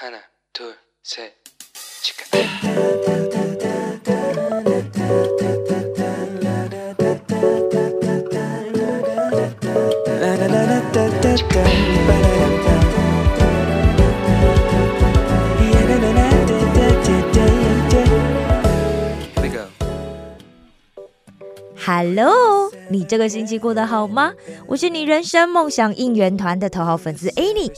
하나, 둘, 셋, 치카. Here we go. Hello， 你这个星期过得好吗？我是你人生梦想应援团的头号粉丝 Annie。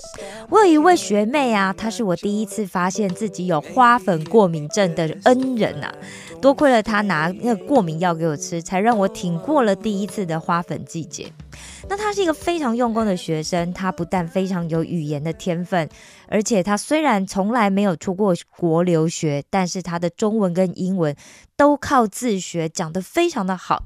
我有一位学妹啊，她是我第一次发现自己有花粉过敏症的恩人啊。多亏了她拿那个过敏药给我吃，才让我挺过了第一次的花粉季节。那她是一个非常用功的学生，她不但非常有语言的天分，而且他虽然从来没有出过国留学，但是他的中文跟英文都靠自学，讲得非常的好，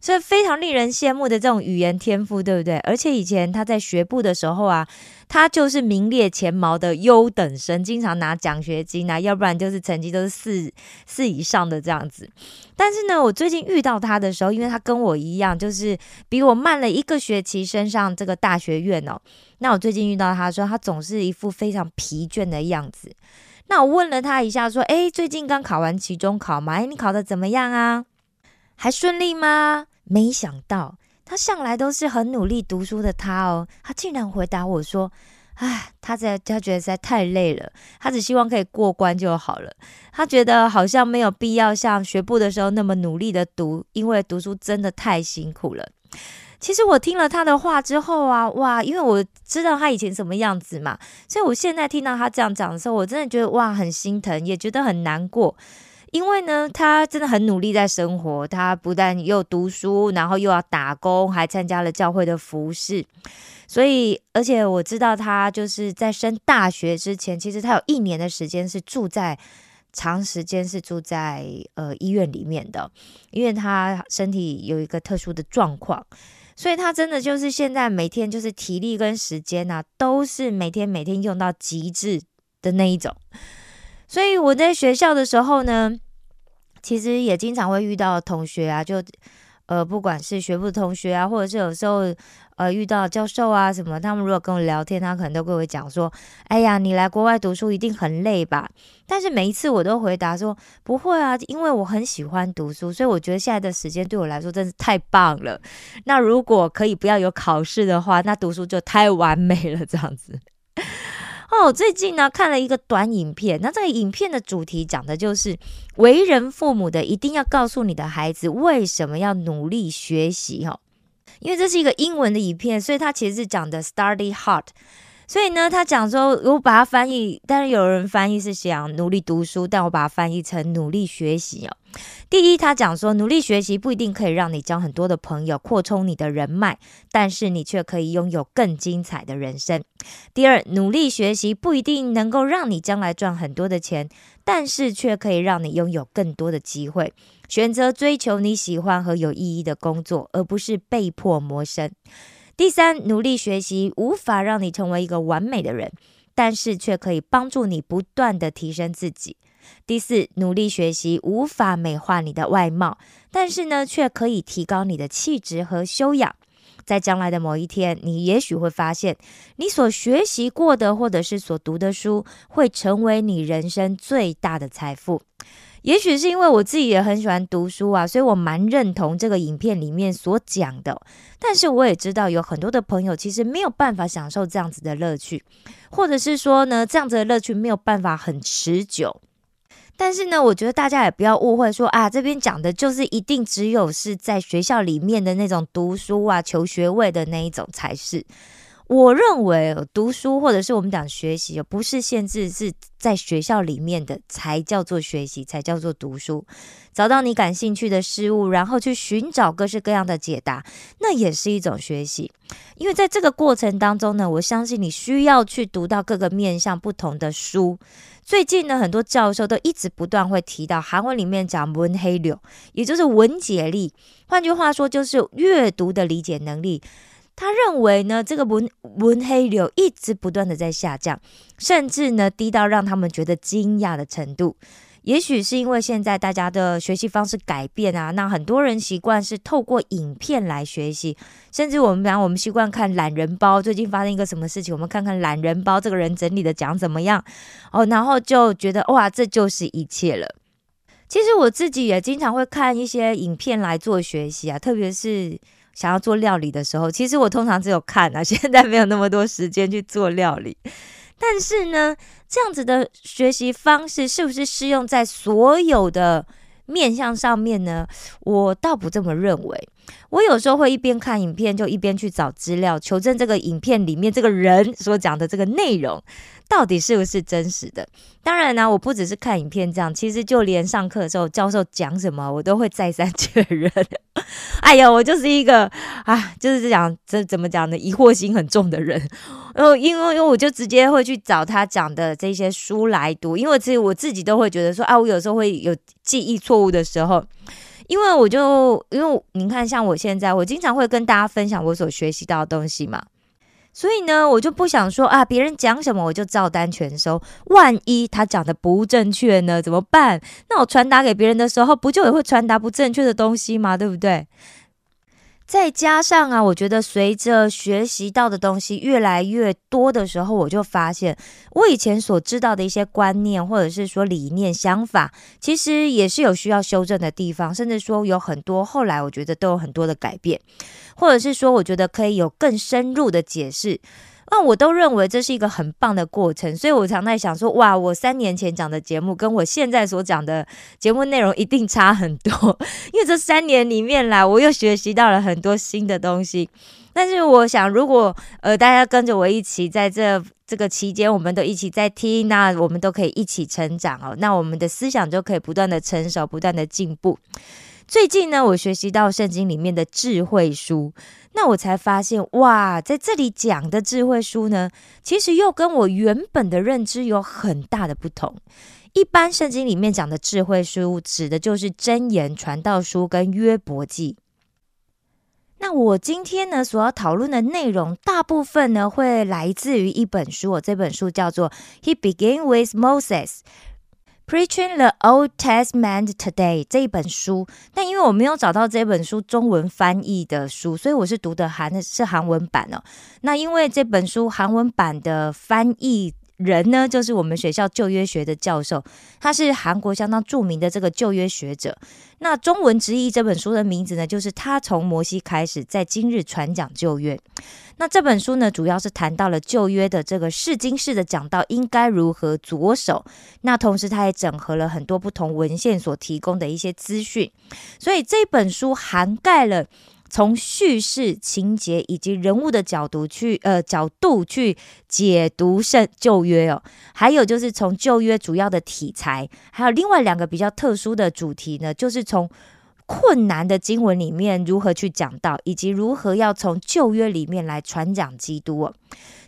所以非常令人羡慕的这种语言天赋，对不对？而且以前他在学部的时候啊，他就是名列前茅的优等生，经常拿奖学金啊，要不然就是成绩都是四四以上的这样子。但是呢，我最近遇到他的时候，因为他跟我一样，就是比我慢了一个学期升上这个大学院哦。那我最近遇到他说，他，总是一副非常疲倦的样子。那我问了他一下，说：“诶，最近刚考完期中考嘛？诶，你考的怎么样啊？还顺利吗？”没想到，他向来都是很努力读书的他哦，他竟然回答我说：“哎，他在他觉得实在太累了，他只希望可以过关就好了。他觉得好像没有必要像学部的时候那么努力的读，因为读书真的太辛苦了。”其实我听了他的话之后啊，哇，因为我知道他以前什么样子嘛，所以我现在听到他这样讲的时候，我真的觉得哇，很心疼，也觉得很难过。因为呢，他真的很努力在生活，他不但又读书，然后又要打工，还参加了教会的服饰。所以，而且我知道他就是在升大学之前，其实他有一年的时间是住在长时间是住在呃医院里面的，因为他身体有一个特殊的状况。所以他真的就是现在每天就是体力跟时间啊，都是每天每天用到极致的那一种。所以我在学校的时候呢，其实也经常会遇到同学啊，就呃不管是学部同学啊，或者是有时候呃遇到教授啊什么，他们如果跟我聊天，他可能都跟我讲说：“哎呀，你来国外读书一定很累吧？”但是每一次我都回答说：“不会啊，因为我很喜欢读书，所以我觉得现在的时间对我来说真是太棒了。那如果可以不要有考试的话，那读书就太完美了，这样子。”哦，最近呢看了一个短影片，那这个影片的主题讲的就是为人父母的一定要告诉你的孩子为什么要努力学习哈，因为这是一个英文的影片，所以它其实是讲的 study hard。所以呢，他讲说，我把它翻译，但是有人翻译是想努力读书，但我把它翻译成努力学习哦。第一，他讲说，努力学习不一定可以让你交很多的朋友，扩充你的人脉，但是你却可以拥有更精彩的人生。第二，努力学习不一定能够让你将来赚很多的钱，但是却可以让你拥有更多的机会，选择追求你喜欢和有意义的工作，而不是被迫谋生。第三，努力学习无法让你成为一个完美的人，但是却可以帮助你不断的提升自己。第四，努力学习无法美化你的外貌，但是呢，却可以提高你的气质和修养。在将来的某一天，你也许会发现，你所学习过的或者是所读的书，会成为你人生最大的财富。也许是因为我自己也很喜欢读书啊，所以我蛮认同这个影片里面所讲的。但是我也知道有很多的朋友其实没有办法享受这样子的乐趣，或者是说呢，这样子的乐趣没有办法很持久。但是呢，我觉得大家也不要误会说啊，这边讲的就是一定只有是在学校里面的那种读书啊、求学位的那一种才是。我认为读书或者是我们讲学习，不是限制是在学校里面的才叫做学习，才叫做读书。找到你感兴趣的事物，然后去寻找各式各样的解答，那也是一种学习。因为在这个过程当中呢，我相信你需要去读到各个面向不同的书。最近呢，很多教授都一直不断会提到韩文里面讲文黑流，也就是文解力。换句话说，就是阅读的理解能力。他认为呢，这个文文黑流一直不断的在下降，甚至呢低到让他们觉得惊讶的程度。也许是因为现在大家的学习方式改变啊，那很多人习惯是透过影片来学习，甚至我们讲我们习惯看懒人包，最近发生一个什么事情，我们看看懒人包这个人整理的讲怎么样哦，然后就觉得哇，这就是一切了。其实我自己也经常会看一些影片来做学习啊，特别是想要做料理的时候。其实我通常只有看啊，现在没有那么多时间去做料理。但是呢，这样子的学习方式是不是适用在所有的面向上面呢？我倒不这么认为。我有时候会一边看影片，就一边去找资料，求证这个影片里面这个人所讲的这个内容到底是不是真实的。当然呢，我不只是看影片这样，其实就连上课的时候教授讲什么，我都会再三确认。哎呀，我就是一个啊，就是讲这怎么讲呢？疑惑心很重的人。然后，因为因为我就直接会去找他讲的这些书来读，因为其实我自己都会觉得说啊，我有时候会有记忆错误的时候。因为我就因为您看，像我现在，我经常会跟大家分享我所学习到的东西嘛，所以呢，我就不想说啊，别人讲什么我就照单全收，万一他讲的不正确呢，怎么办？那我传达给别人的时候，不就也会传达不正确的东西吗？对不对？再加上啊，我觉得随着学习到的东西越来越多的时候，我就发现我以前所知道的一些观念，或者是说理念、想法，其实也是有需要修正的地方，甚至说有很多后来我觉得都有很多的改变，或者是说我觉得可以有更深入的解释。那我都认为这是一个很棒的过程，所以我常在想说，哇，我三年前讲的节目跟我现在所讲的节目内容一定差很多，因为这三年里面来，我又学习到了很多新的东西。但是我想，如果呃大家跟着我一起在这这个期间，我们都一起在听，那我们都可以一起成长哦，那我们的思想就可以不断的成熟，不断的进步。最近呢，我学习到圣经里面的智慧书。那我才发现，哇，在这里讲的智慧书呢，其实又跟我原本的认知有很大的不同。一般圣经里面讲的智慧书，指的就是箴言、传道书跟约伯记。那我今天呢，所要讨论的内容，大部分呢会来自于一本书，我这本书叫做《He Begin with Moses》。Preaching the Old Testament Today 这一本书，但因为我没有找到这本书中文翻译的书，所以我是读的韩是韩文版哦。那因为这本书韩文版的翻译。人呢，就是我们学校旧约学的教授，他是韩国相当著名的这个旧约学者。那中文直译这本书的名字呢，就是他从摩西开始，在今日传讲旧约。那这本书呢，主要是谈到了旧约的这个试经式的讲到应该如何着手。那同时，他也整合了很多不同文献所提供的一些资讯，所以这本书涵盖了。从叙事情节以及人物的角度去呃角度去解读圣旧约哦，还有就是从旧约主要的题材，还有另外两个比较特殊的主题呢，就是从困难的经文里面如何去讲到，以及如何要从旧约里面来传讲基督哦。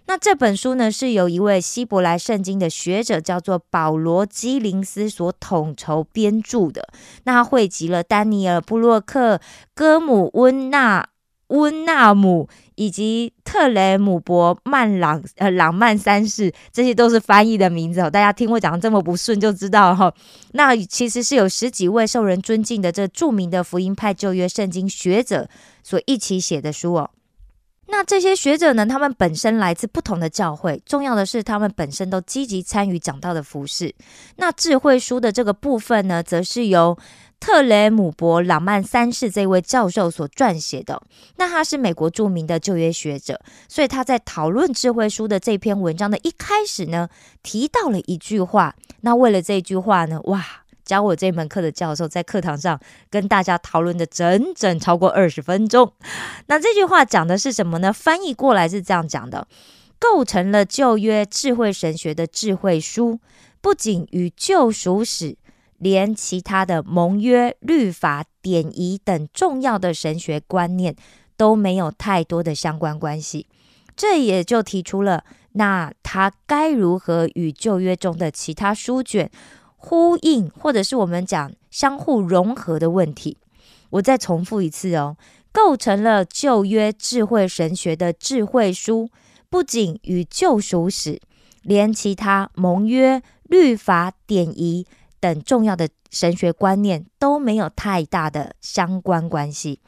那这本书呢，是由一位希伯来圣经的学者叫做保罗基林斯所统筹编著的。那他汇集了丹尼尔布洛克、戈姆温纳温纳姆以及特雷姆伯曼朗呃朗曼三世，这些都是翻译的名字哦。大家听我讲这么不顺，就知道哈。那其实是有十几位受人尊敬的这著名的福音派旧约圣经学者所一起写的书哦。那这些学者呢？他们本身来自不同的教会，重要的是他们本身都积极参与讲道的服饰。那智慧书的这个部分呢，则是由特雷姆伯朗曼三世这位教授所撰写的。那他是美国著名的旧约学者，所以他在讨论智慧书的这篇文章的一开始呢，提到了一句话。那为了这句话呢，哇！教我这门课的教授在课堂上跟大家讨论的整整超过二十分钟。那这句话讲的是什么呢？翻译过来是这样讲的：构成了旧约智慧神学的智慧书，不仅与救赎史，连其他的盟约、律法、典仪等重要的神学观念都没有太多的相关关系。这也就提出了，那他该如何与旧约中的其他书卷？呼应，或者是我们讲相互融合的问题。我再重复一次哦，构成了旧约智慧神学的智慧书，不仅与救赎史，连其他盟约、律法、典仪等重要的神学观念都没有太大的相关关系。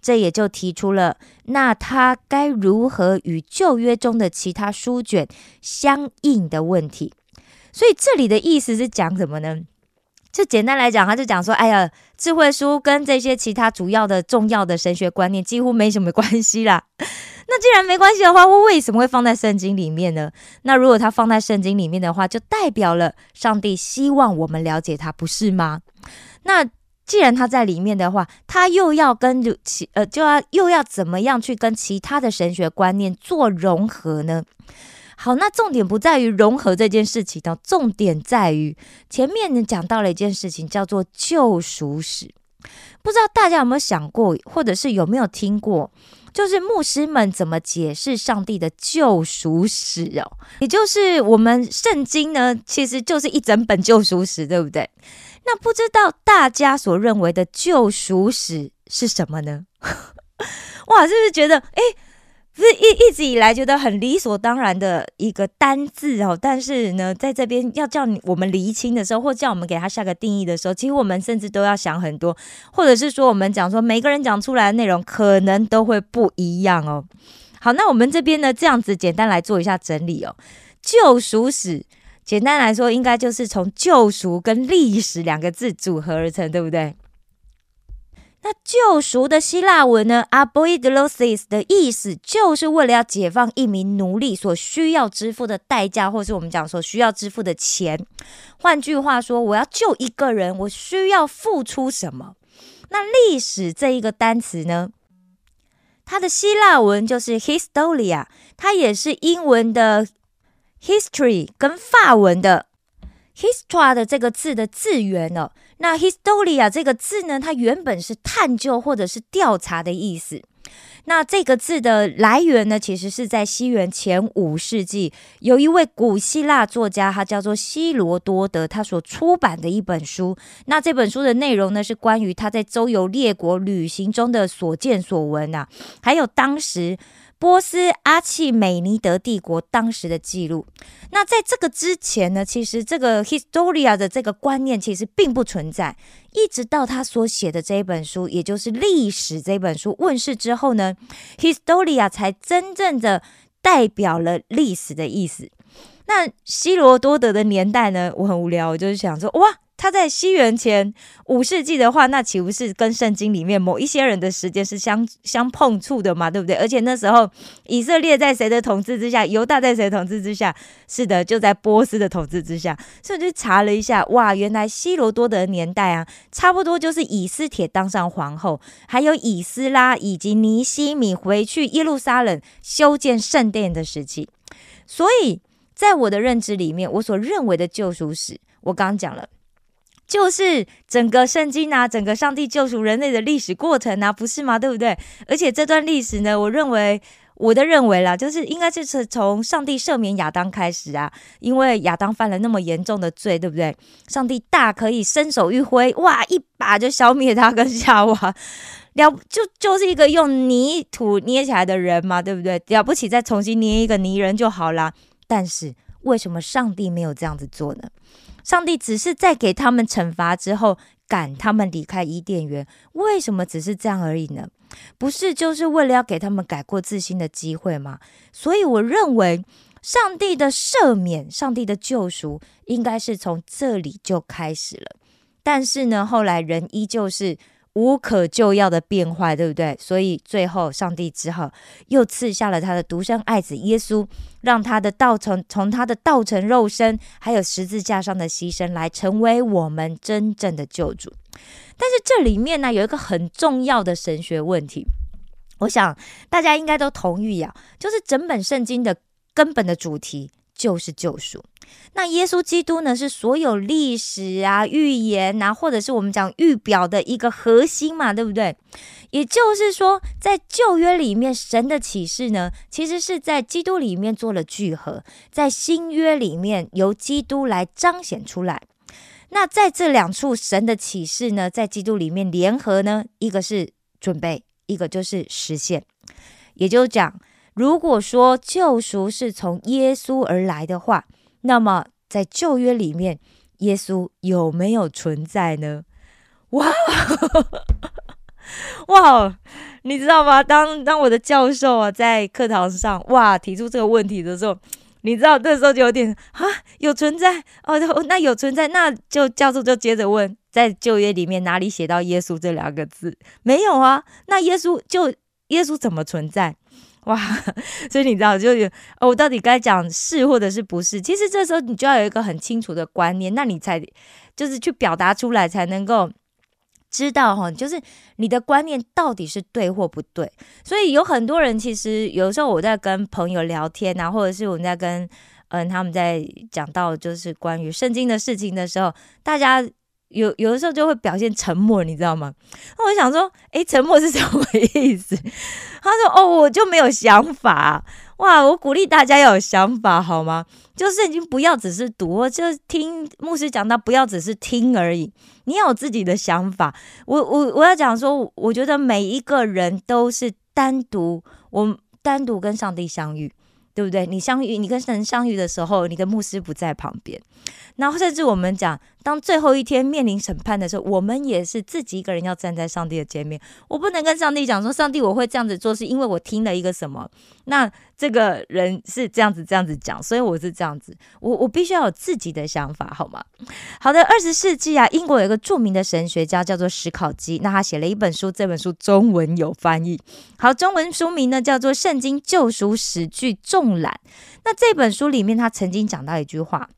这也就提出了，那他该如何与旧约中的其他书卷相应的问题。所以这里的意思是讲什么呢？就简单来讲，他就讲说，哎呀，智慧书跟这些其他主要的重要的神学观念几乎没什么关系啦。那既然没关系的话，我为什么会放在圣经里面呢？那如果它放在圣经里面的话，就代表了上帝希望我们了解它，不是吗？那既然它在里面的话，它又要跟其呃，就要又要怎么样去跟其他的神学观念做融合呢？好，那重点不在于融合这件事情的，重点在于前面呢讲到了一件事情，叫做救赎史。不知道大家有没有想过，或者是有没有听过，就是牧师们怎么解释上帝的救赎史哦？也就是我们圣经呢，其实就是一整本救赎史，对不对？那不知道大家所认为的救赎史是什么呢？哇，是不是觉得哎？是一一直以来觉得很理所当然的一个单字哦，但是呢，在这边要叫你我们厘清的时候，或叫我们给他下个定义的时候，其实我们甚至都要想很多，或者是说我们讲说每个人讲出来的内容可能都会不一样哦。好，那我们这边呢，这样子简单来做一下整理哦。救赎史，简单来说，应该就是从救赎跟历史两个字组合而成，对不对？那救赎的希腊文呢？aboidosis 的意思就是为了要解放一名奴隶所需要支付的代价，或是我们讲所需要支付的钱。换句话说，我要救一个人，我需要付出什么？那历史这一个单词呢？它的希腊文就是 historia，它也是英文的 history 跟法文的 histoire 的这个字的字源哦。那 historia 这个字呢，它原本是探究或者是调查的意思。那这个字的来源呢，其实是在西元前五世纪，有一位古希腊作家，他叫做希罗多德，他所出版的一本书。那这本书的内容呢，是关于他在周游列国旅行中的所见所闻啊，还有当时。波斯阿契美尼德帝国当时的记录，那在这个之前呢，其实这个 historia 的这个观念其实并不存在，一直到他所写的这一本书，也就是历史这本书问世之后呢，historia 才真正的代表了历史的意思。那希罗多德的年代呢，我很无聊，我就是想说，哇。他在西元前五世纪的话，那岂不是跟圣经里面某一些人的时间是相相碰触的嘛？对不对？而且那时候以色列在谁的统治之下？犹大在谁统治之下？是的，就在波斯的统治之下。所以我就查了一下，哇，原来希罗多德年代啊，差不多就是以斯帖当上皇后，还有以斯拉以及尼西米回去耶路撒冷修建圣殿的时期。所以在我的认知里面，我所认为的救赎史，我刚刚讲了。就是整个圣经啊，整个上帝救赎人类的历史过程啊，不是吗？对不对？而且这段历史呢，我认为我的认为啦，就是应该就是从上帝赦免亚当开始啊，因为亚当犯了那么严重的罪，对不对？上帝大可以伸手一挥，哇，一把就消灭他跟夏娃，了就就是一个用泥土捏起来的人嘛，对不对？了不起，再重新捏一个泥人就好啦。但是为什么上帝没有这样子做呢？上帝只是在给他们惩罚之后赶他们离开伊甸园，为什么只是这样而已呢？不是就是为了要给他们改过自新的机会吗？所以我认为，上帝的赦免、上帝的救赎，应该是从这里就开始了。但是呢，后来人依旧是。无可救药的变坏，对不对？所以最后，上帝只好又赐下了他的独生爱子耶稣，让他的道成从他的道成肉身，还有十字架上的牺牲，来成为我们真正的救主。但是这里面呢，有一个很重要的神学问题，我想大家应该都同意啊，就是整本圣经的根本的主题就是救赎。那耶稣基督呢，是所有历史啊、预言啊，或者是我们讲预表的一个核心嘛，对不对？也就是说，在旧约里面，神的启示呢，其实是在基督里面做了聚合，在新约里面由基督来彰显出来。那在这两处神的启示呢，在基督里面联合呢，一个是准备，一个就是实现。也就是讲，如果说救赎是从耶稣而来的话，那么，在旧约里面，耶稣有没有存在呢？哇 哇，你知道吗？当当我的教授啊在课堂上哇提出这个问题的时候，你知道那时候就有点啊有存在哦，那有存在，那就教授就接着问，在旧约里面哪里写到耶稣这两个字？没有啊，那耶稣就耶稣怎么存在？哇，所以你知道，就有哦，我到底该讲是或者是不是？其实这时候你就要有一个很清楚的观念，那你才就是去表达出来，才能够知道哈，就是你的观念到底是对或不对。所以有很多人其实有时候我在跟朋友聊天啊，或者是我们在跟嗯他们在讲到就是关于圣经的事情的时候，大家。有有的时候就会表现沉默，你知道吗？那我想说，诶，沉默是什么意思？他说：“哦，我就没有想法。”哇，我鼓励大家要有想法，好吗？就是已经不要只是读，就听牧师讲到，不要只是听而已。你要有自己的想法。我我我要讲说，我觉得每一个人都是单独，我单独跟上帝相遇。对不对？你相遇，你跟神相遇的时候，你的牧师不在旁边。然后甚至我们讲，当最后一天面临审判的时候，我们也是自己一个人要站在上帝的前面。我不能跟上帝讲说，上帝我会这样子做，是因为我听了一个什么。那这个人是这样子这样子讲，所以我是这样子。我我必须要有自己的想法，好吗？好的，二十世纪啊，英国有一个著名的神学家叫做史考基，那他写了一本书，这本书中文有翻译。好，中文书名呢叫做《圣经救赎史剧重》。览，那这本书里面，他曾经讲到一句话，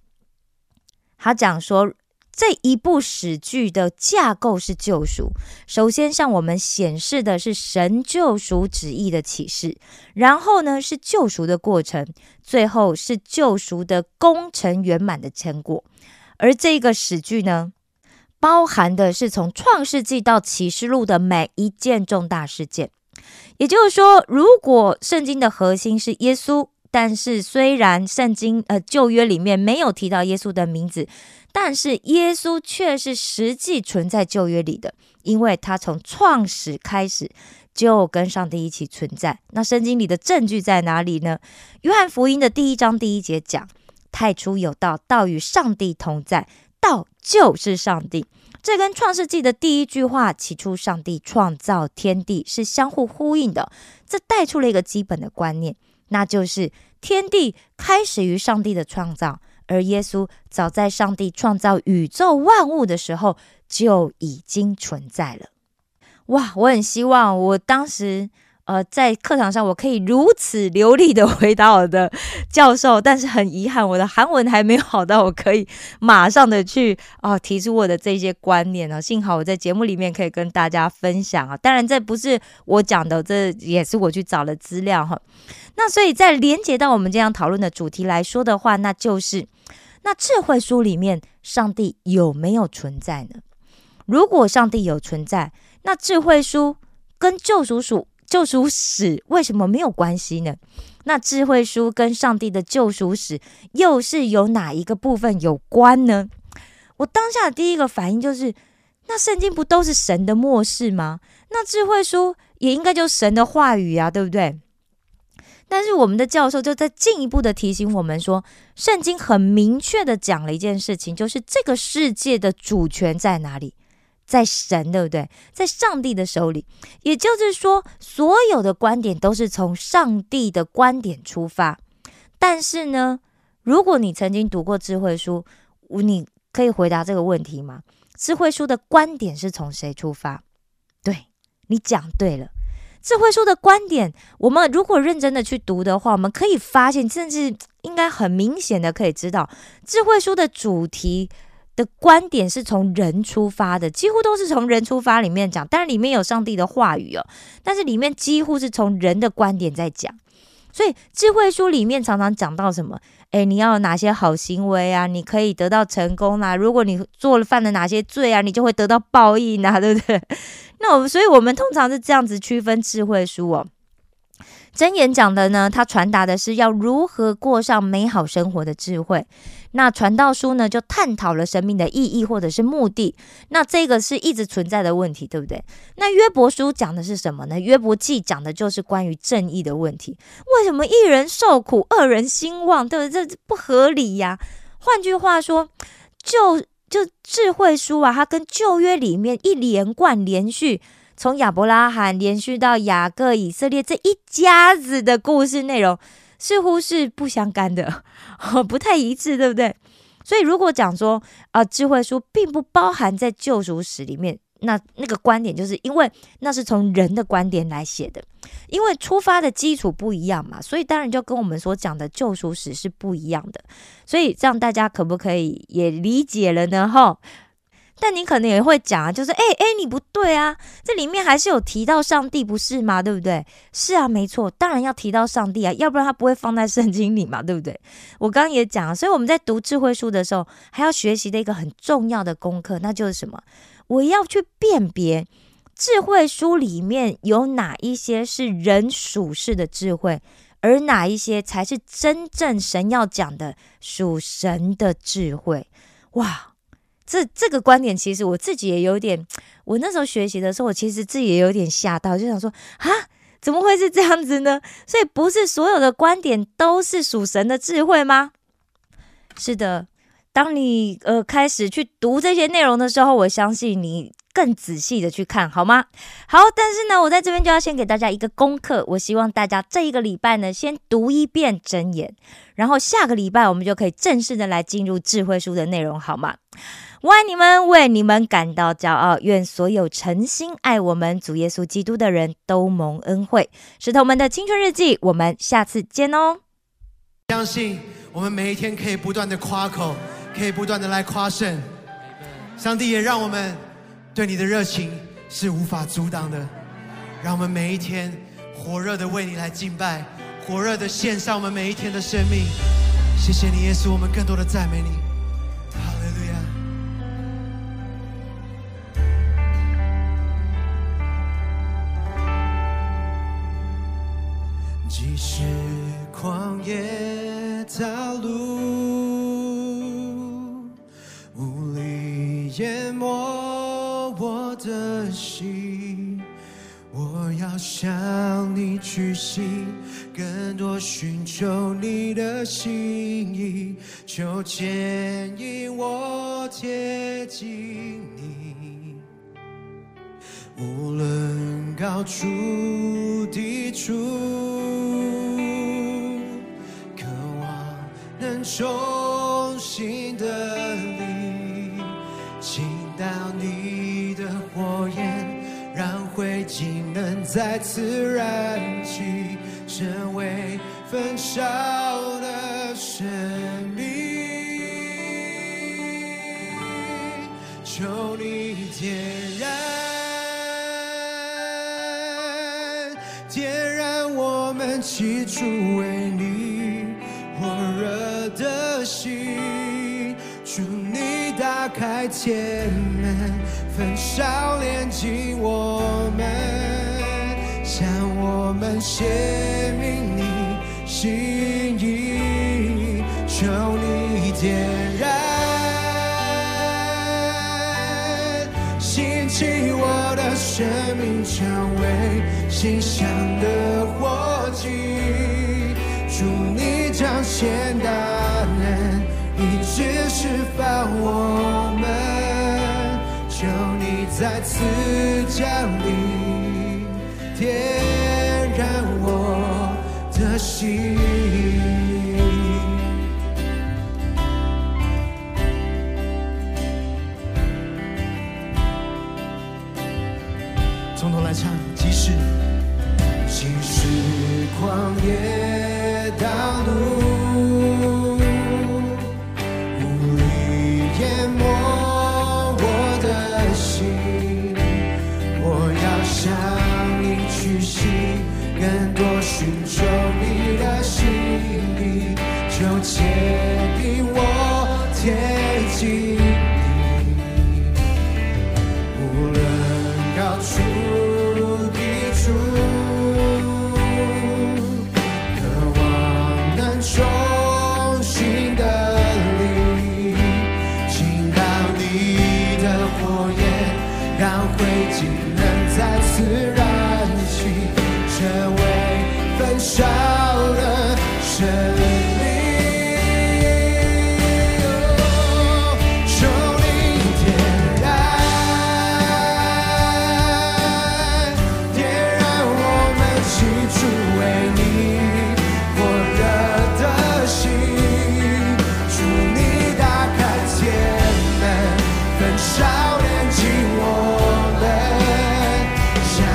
他讲说，这一部史剧的架构是救赎，首先向我们显示的是神救赎旨意的启示，然后呢是救赎的过程，最后是救赎的功成圆满的成果。而这个史剧呢，包含的是从创世纪到启示录的每一件重大事件。也就是说，如果圣经的核心是耶稣。但是，虽然圣经呃旧约里面没有提到耶稣的名字，但是耶稣却是实际存在旧约里的，因为他从创始开始就跟上帝一起存在。那圣经里的证据在哪里呢？约翰福音的第一章第一节讲：“太初有道，道与上帝同在，道就是上帝。”这跟创世纪的第一句话“起初上帝创造天地”是相互呼应的。这带出了一个基本的观念。那就是天地开始于上帝的创造，而耶稣早在上帝创造宇宙万物的时候就已经存在了。哇，我很希望我当时。呃，在课堂上我可以如此流利的回答我的教授，但是很遗憾，我的韩文还没有好到我可以马上的去啊提出我的这些观念啊。幸好我在节目里面可以跟大家分享啊。当然，这不是我讲的，这也是我去找的资料哈。那所以在连接到我们这样讨论的主题来说的话，那就是那智慧书里面上帝有没有存在呢？如果上帝有存在，那智慧书跟救赎书。救赎史为什么没有关系呢？那智慧书跟上帝的救赎史又是有哪一个部分有关呢？我当下的第一个反应就是，那圣经不都是神的末世吗？那智慧书也应该就是神的话语啊，对不对？但是我们的教授就在进一步的提醒我们说，圣经很明确的讲了一件事情，就是这个世界的主权在哪里？在神，对不对？在上帝的手里，也就是说，所有的观点都是从上帝的观点出发。但是呢，如果你曾经读过智慧书，你可以回答这个问题吗？智慧书的观点是从谁出发？对你讲对了，智慧书的观点，我们如果认真的去读的话，我们可以发现，甚至应该很明显的可以知道，智慧书的主题。的观点是从人出发的，几乎都是从人出发里面讲，但是里面有上帝的话语哦，但是里面几乎是从人的观点在讲。所以智慧书里面常常讲到什么？诶，你要哪些好行为啊？你可以得到成功啊？如果你做了犯了哪些罪啊？你就会得到报应啊，对不对？那我们所以我们通常是这样子区分智慧书哦。真言讲的呢，它传达的是要如何过上美好生活的智慧。那传道书呢，就探讨了生命的意义或者是目的。那这个是一直存在的问题，对不对？那约伯书讲的是什么呢？约伯记讲的就是关于正义的问题。为什么一人受苦，二人兴旺？对不对？这不合理呀。换句话说，就就智慧书啊，它跟旧约里面一连贯连续。从亚伯拉罕连续到雅各、以色列这一家子的故事内容，似乎是不相干的，不太一致，对不对？所以如果讲说啊，智慧书并不包含在救赎史里面，那那个观点就是因为那是从人的观点来写的，因为出发的基础不一样嘛，所以当然就跟我们所讲的救赎史是不一样的。所以这样大家可不可以也理解了呢？哈。但你可能也会讲啊，就是哎哎，你不对啊，这里面还是有提到上帝，不是吗？对不对？是啊，没错，当然要提到上帝啊，要不然他不会放在圣经里嘛，对不对？我刚刚也讲了，所以我们在读智慧书的时候，还要学习的一个很重要的功课，那就是什么？我要去辨别智慧书里面有哪一些是人属世的智慧，而哪一些才是真正神要讲的属神的智慧。哇！这这个观点，其实我自己也有点，我那时候学习的时候，我其实自己也有点吓到，就想说啊，怎么会是这样子呢？所以不是所有的观点都是属神的智慧吗？是的，当你呃开始去读这些内容的时候，我相信你更仔细的去看好吗？好，但是呢，我在这边就要先给大家一个功课，我希望大家这一个礼拜呢，先读一遍真言，然后下个礼拜我们就可以正式的来进入智慧书的内容，好吗？我爱你们，为你们感到骄傲。愿所有诚心爱我们主耶稣基督的人都蒙恩惠。石头们的青春日记，我们下次见哦。相信我们每一天可以不断的夸口，可以不断的来夸胜。上帝也让我们对你的热情是无法阻挡的。让我们每一天火热的为你来敬拜，火热的献上我们每一天的生命。谢谢你，耶稣，我们更多的赞美你。的心意，就牵引我贴近你，无论高处低处。渴望能重新的你，倾倒你的火焰，让灰烬能再次燃起，成为焚烧的生命。求你点燃，点燃我们起初为你火热。的心，祝你打开天门，焚烧炼尽我们，向我们显明你心意，求你点燃，兴起我的生命，成为馨香的火炬，祝你彰显大。一直释放我们，求你再次降临，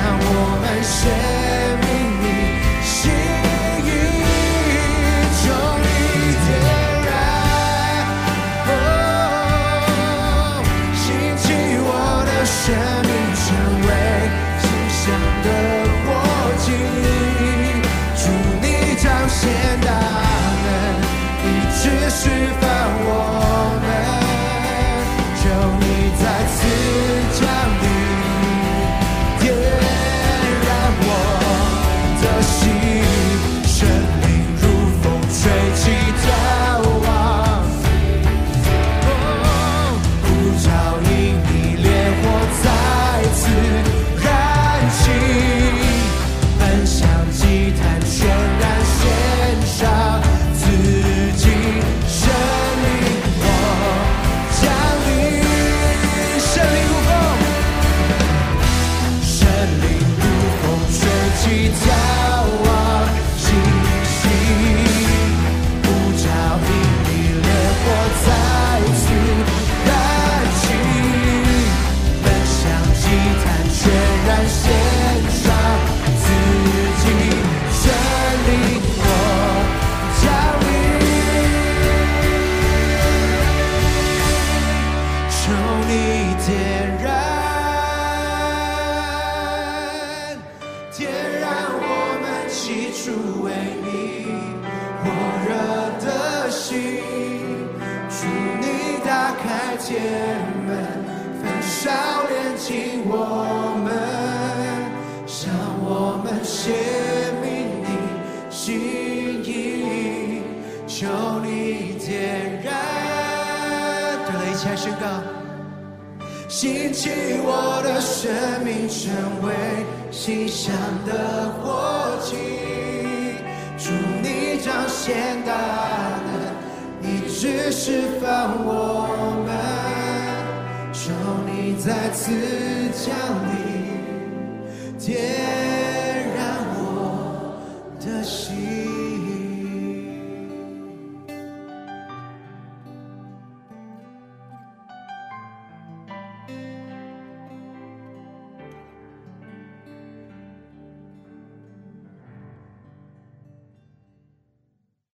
让我们先秘密，心意终于点燃，哦，兴我的生命成为吉祥的火。主，你彰显大能，一直是。兴起我的生命，成为心香的火祭。祝你彰显大能，一直释放我们。求你再次降临，天